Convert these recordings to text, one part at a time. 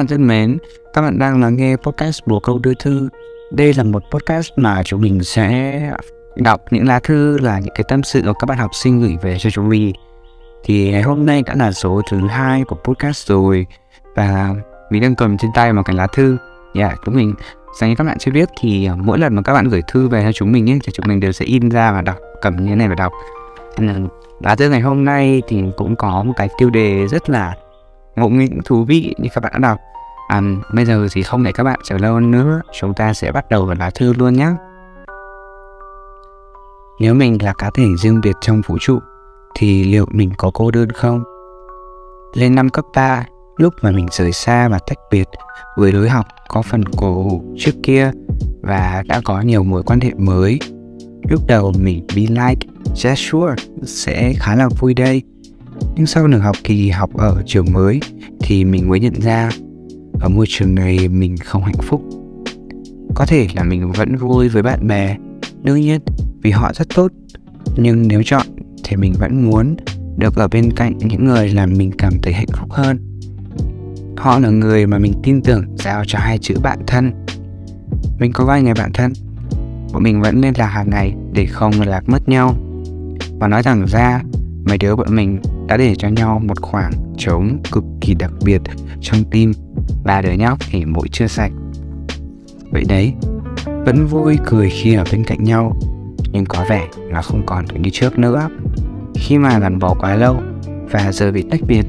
bạn thân mến, các bạn đang lắng nghe podcast Bồ Câu Đưa Thư. Đây là một podcast mà chúng mình sẽ đọc những lá thư là những cái tâm sự của các bạn học sinh gửi về cho chúng mình. Thì ngày hôm nay đã là số thứ hai của podcast rồi và mình đang cầm trên tay một cái lá thư. Dạ, yeah, chúng mình dành cho các bạn chưa biết thì mỗi lần mà các bạn gửi thư về cho chúng mình ấy, thì chúng mình đều sẽ in ra và đọc cầm như thế này và đọc. Lá thư ngày hôm nay thì cũng có một cái tiêu đề rất là ngộ nghĩnh thú vị như các bạn đã đọc. À, bây giờ thì không để các bạn chờ lâu nữa chúng ta sẽ bắt đầu vào lá thư luôn nhé. Nếu mình là cá thể riêng biệt trong vũ trụ thì liệu mình có cô đơn không? Lên năm cấp 3 lúc mà mình rời xa và tách biệt với lối học có phần cổ hủ trước kia và đã có nhiều mối quan hệ mới lúc đầu mình be like just sure sẽ khá là vui đây nhưng sau nửa học kỳ học ở trường mới thì mình mới nhận ra ở môi trường này mình không hạnh phúc. Có thể là mình vẫn vui với bạn bè, đương nhiên vì họ rất tốt. Nhưng nếu chọn thì mình vẫn muốn được ở bên cạnh những người làm mình cảm thấy hạnh phúc hơn. Họ là người mà mình tin tưởng giao cho hai chữ bạn thân. Mình có vài người bạn thân, bọn mình vẫn liên lạc hàng ngày để không lạc mất nhau. Và nói thẳng ra, mấy đứa bọn mình đã để cho nhau một khoảng trống cực kỳ đặc biệt trong tim. Ba đứa nhóc thì mỗi chưa sạch. Vậy đấy, vẫn vui cười khi ở bên cạnh nhau, nhưng có vẻ là không còn được như trước nữa. Khi mà gắn bó quá lâu và giờ bị tách biệt,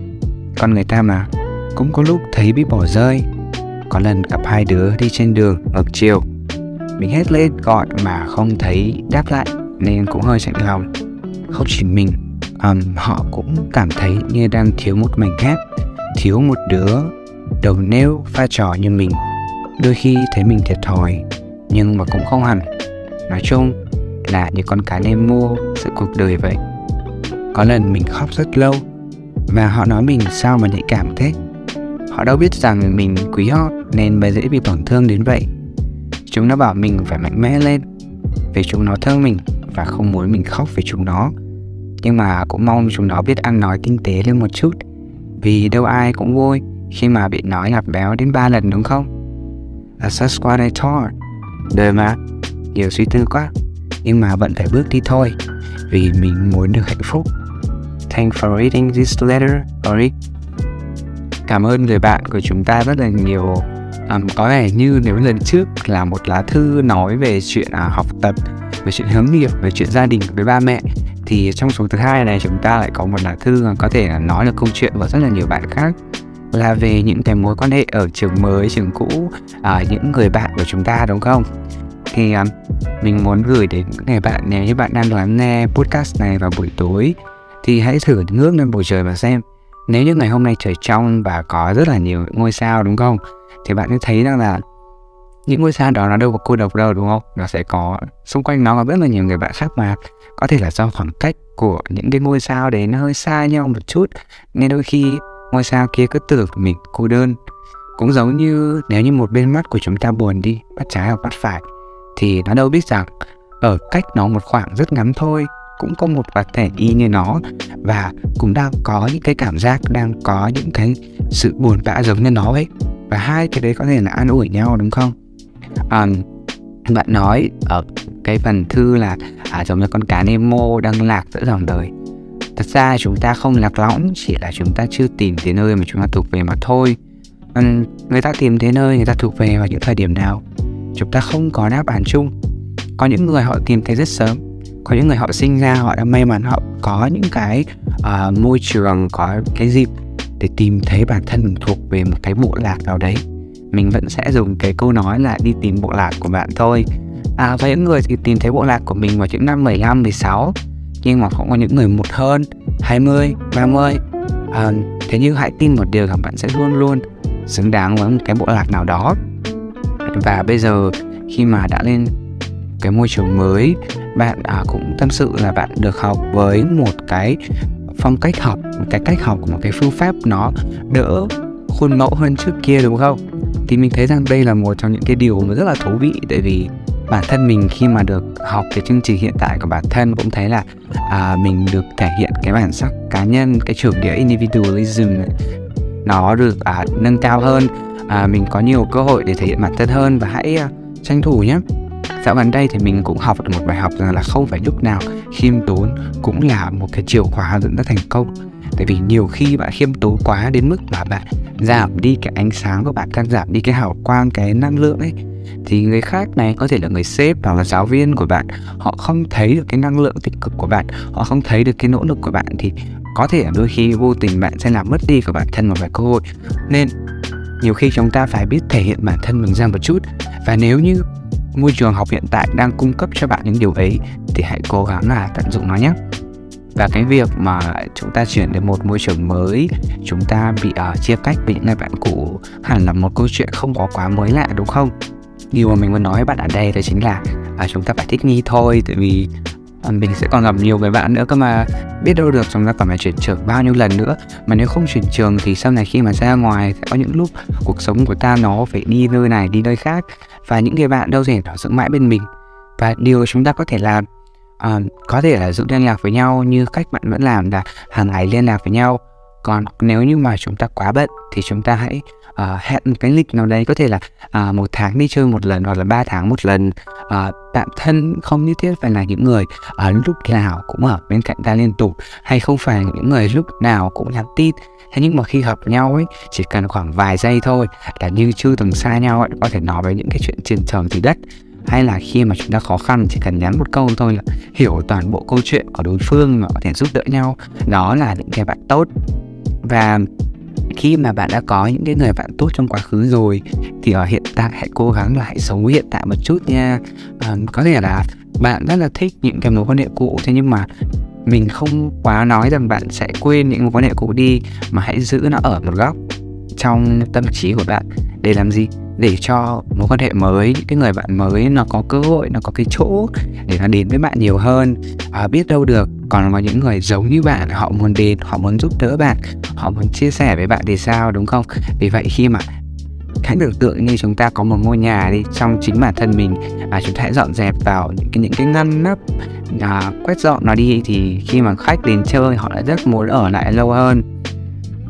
con người ta mà cũng có lúc thấy bị bỏ rơi. Có lần gặp hai đứa đi trên đường ngược chiều, mình hét lên gọi mà không thấy đáp lại nên cũng hơi chạnh lòng. Không chỉ mình um, họ cũng cảm thấy như đang thiếu một mảnh ghép thiếu một đứa đầu nêu pha trò như mình. Đôi khi thấy mình thiệt thòi nhưng mà cũng không hẳn. Nói chung là như con cá nemo sự cuộc đời vậy. Có lần mình khóc rất lâu và họ nói mình sao mà nhạy cảm thế? Họ đâu biết rằng mình quý họ nên mới dễ bị tổn thương đến vậy. Chúng nó bảo mình phải mạnh mẽ lên vì chúng nó thương mình và không muốn mình khóc vì chúng nó nhưng mà cũng mong chúng nó biết ăn nói tinh tế lên một chút. Vì đâu ai cũng vui khi mà bị nói là béo đến ba lần đúng không? À, That's just what I thought đời mà nhiều suy tư quá. Nhưng mà vẫn phải bước đi thôi vì mình muốn được hạnh phúc. Thanks for reading this letter, Ori. Cảm ơn người bạn của chúng ta rất là nhiều. Um, có vẻ như nếu lần trước là một lá thư nói về chuyện à, học tập, về chuyện hướng nghiệp, về chuyện gia đình với ba mẹ thì trong số thứ hai này chúng ta lại có một lá thư có thể là nói được câu chuyện của rất là nhiều bạn khác. Là về những cái mối quan hệ ở trường mới trường cũ à, những người bạn của chúng ta đúng không? Thì à, mình muốn gửi đến những người bạn nếu như bạn đang lắng nghe podcast này vào buổi tối thì hãy thử ngước lên bầu trời và xem nếu như ngày hôm nay trời trong và có rất là nhiều ngôi sao đúng không? Thì bạn sẽ thấy rằng là những ngôi sao đó nó đâu có cô độc đâu, đúng không? Nó sẽ có, xung quanh nó có rất là nhiều người bạn khác mà. Có thể là do khoảng cách của những cái ngôi sao đấy nó hơi xa nhau một chút. Nên đôi khi ngôi sao kia cứ tưởng mình cô đơn. Cũng giống như nếu như một bên mắt của chúng ta buồn đi mắt trái hoặc mắt phải, thì nó đâu biết rằng ở cách nó một khoảng rất ngắn thôi, cũng có một vật thể y như nó. Và cũng đang có những cái cảm giác, đang có những cái sự buồn bã giống như nó ấy. Và hai cái đấy có thể là an ủi nhau, đúng không? Um, bạn nói ở cái phần thư là à, giống như con cá Nemo đang lạc giữa dòng đời. Thật ra chúng ta không lạc lõng chỉ là chúng ta chưa tìm thấy nơi mà chúng ta thuộc về mà thôi. Um, người ta tìm thấy nơi người ta thuộc về vào những thời điểm nào? Chúng ta không có đáp án chung. Có những người họ tìm thấy rất sớm. Có những người họ sinh ra họ đã may mắn họ có những cái uh, môi trường có cái dịp để tìm thấy bản thân mình thuộc về một cái bộ lạc nào đấy mình vẫn sẽ dùng cái câu nói là đi tìm bộ lạc của bạn thôi. À, và những người thì tìm thấy bộ lạc của mình vào những năm 15, 16 nhưng mà cũng có những người một hơn 20, 30 à, thế nhưng hãy tin một điều rằng bạn sẽ luôn luôn xứng đáng với một cái bộ lạc nào đó. Và bây giờ khi mà đã lên cái môi trường mới bạn à, cũng tâm sự là bạn được học với một cái phong cách học một cái cách học của một cái phương pháp nó đỡ khuôn mẫu hơn trước kia đúng không? Thì mình thấy rằng đây là một trong những cái điều mà rất là thú vị tại vì bản thân mình khi mà được học cái chương trình hiện tại của bản thân cũng thấy là à, mình được thể hiện cái bản sắc cá nhân cái chủ nghĩa individualism này, nó được à, nâng cao hơn à, mình có nhiều cơ hội để thể hiện bản thân hơn và hãy à, tranh thủ nhé. Dạo gần đây thì mình cũng học được một bài học rằng là không phải lúc nào khiêm tốn cũng là một cái chìa khóa dẫn tới thành công tại vì nhiều khi bạn khiêm tốn quá đến mức là bạn giảm đi cái ánh sáng của bạn càng giảm đi cái hào quang, cái năng lượng ấy. Thì người khác này, có thể là người sếp hoặc là giáo viên của bạn, họ không thấy được cái năng lượng tích cực của bạn, họ không thấy được cái nỗ lực của bạn, thì có thể đôi khi vô tình bạn sẽ làm mất đi của bản thân một vài cơ hội. Nên nhiều khi chúng ta phải biết thể hiện bản thân mình ra một chút. Và nếu như môi trường học hiện tại đang cung cấp cho bạn những điều ấy, thì hãy cố gắng là tận dụng nó nhé và cái việc mà chúng ta chuyển đến một môi trường mới chúng ta bị uh, chia cách với những người bạn cũ hẳn là một câu chuyện không có quá mới lạ đúng không? Điều mà mình muốn nói với bạn ở đây đó chính là uh, chúng ta phải thích nghi thôi tại vì uh, mình sẽ còn gặp nhiều người bạn nữa cơ mà. Biết đâu được chúng ta còn phải chuyển trường bao nhiêu lần nữa. Mà nếu không chuyển trường thì sau này khi mà ra ngoài sẽ có những lúc cuộc sống của ta nó phải đi nơi này đi nơi khác. Và những người bạn đâu thể nó giữ mãi bên mình. Và điều chúng ta có thể làm à, có thể là giữ liên lạc với nhau như cách bạn vẫn làm là hàng ngày liên lạc với nhau. Còn nếu như mà chúng ta quá bận thì chúng ta hãy uh, hẹn một cái lịch nào đấy có thể là uh, một tháng đi chơi một lần hoặc là ba tháng một lần. Uh, bạn thân không nhất thiết phải là những người ở uh, lúc nào cũng ở bên cạnh ta liên tục hay không phải những người lúc nào cũng nhắn tin. Thế nhưng mà khi gặp nhau ấy chỉ cần khoảng vài giây thôi là như chưa từng xa nhau ấy có thể nói về những cái chuyện trên trời dưới đất hay là khi mà chúng ta khó khăn chỉ cần nhắn một câu thôi là hiểu toàn bộ câu chuyện của đối phương mà có thể giúp đỡ nhau. Đó là những cái bạn tốt. Và khi mà bạn đã có những cái người bạn tốt trong quá khứ rồi thì ở hiện tại hãy cố gắng lại sống hiện tại một chút nha. À, có thể là bạn rất là thích những cái mối quan hệ cũ thế nhưng mà mình không quá nói rằng bạn sẽ quên những mối quan hệ cũ đi mà hãy giữ nó ở một góc trong tâm trí của bạn để làm gì? Để cho mối quan hệ mới những cái người bạn mới nó có cơ hội nó có cái chỗ để nó đến với bạn nhiều hơn. À, biết đâu được còn có những người giống như bạn họ muốn đến họ muốn giúp đỡ bạn họ muốn chia sẻ với bạn thì sao đúng không? Vì vậy khi mà hãy tưởng tượng như chúng ta có một ngôi nhà đi trong chính bản thân mình và chúng ta hãy dọn dẹp vào những cái những cái ngăn nắp à, quét dọn nó đi thì khi mà khách đến chơi họ lại rất muốn ở lại lâu hơn.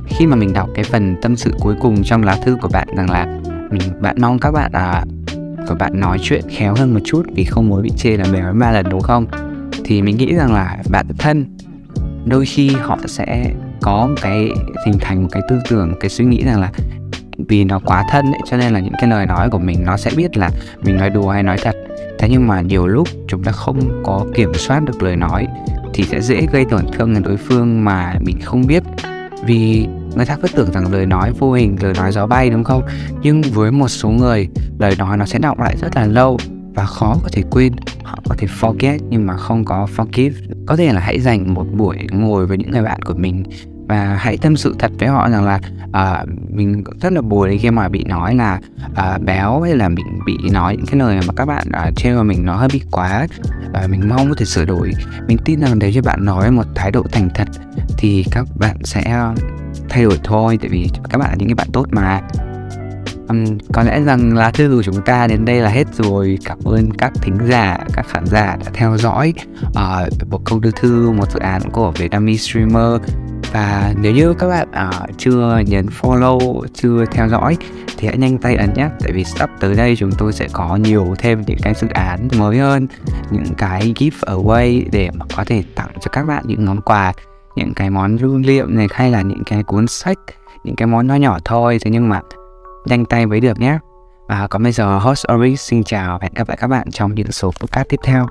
Khi mà mình đọc cái phần tâm sự cuối cùng trong lá thư của bạn rằng là bạn mong các bạn à của bạn nói chuyện khéo hơn một chút vì không muốn bị chê là mèo ba lần đúng không? Thì mình nghĩ rằng là bạn thân đôi khi họ sẽ có một cái hình thành một cái tư tưởng một cái suy nghĩ rằng là vì nó quá thân ấy, cho nên là những cái lời nói của mình nó sẽ biết là mình nói đùa hay nói thật. Thế nhưng mà nhiều lúc chúng ta không có kiểm soát được lời nói thì sẽ dễ gây tổn thương đến đối phương mà mình không biết. Vì người ta cứ tưởng rằng lời nói vô hình lời nói gió bay đúng không? Nhưng với một số người lời nói nó sẽ đọng lại rất là lâu và khó có thể quên họ có thể forget nhưng mà không có forgive. Có thể là hãy dành một buổi ngồi với những người bạn của mình và hãy tâm sự thật với họ rằng là uh, mình rất là buồn khi mà bị nói là uh, béo hay là mình bị nói những cái lời mà các bạn uh, trêu vào mình nó hơi bị quá và mình mong có thể sửa đổi. Mình tin rằng nếu như bạn nói một thái độ thành thật thì các bạn sẽ thay đổi thôi tại vì các bạn là những cái bạn tốt mà. Um, có lẽ rằng lá thư của chúng ta đến đây là hết rồi. Cảm ơn các thính giả các khán giả đã theo dõi ờ, uh, một câu đưa thư một dự án của Vietnamese streamer. Và nếu như các bạn uh, chưa nhấn follow chưa theo dõi thì hãy nhanh tay ấn nhé tại vì sắp tới đây chúng tôi sẽ có nhiều thêm những cái dự án mới hơn những cái giveaway để mà có thể tặng cho các bạn những món quà những cái món lưu niệm này, hay là những cái cuốn sách, những cái món nhỏ nhỏ thôi. Thế nhưng mà, nhanh tay với được nhé. Và còn bây giờ, host Oris xin chào và hẹn gặp lại các bạn trong những số podcast tiếp theo.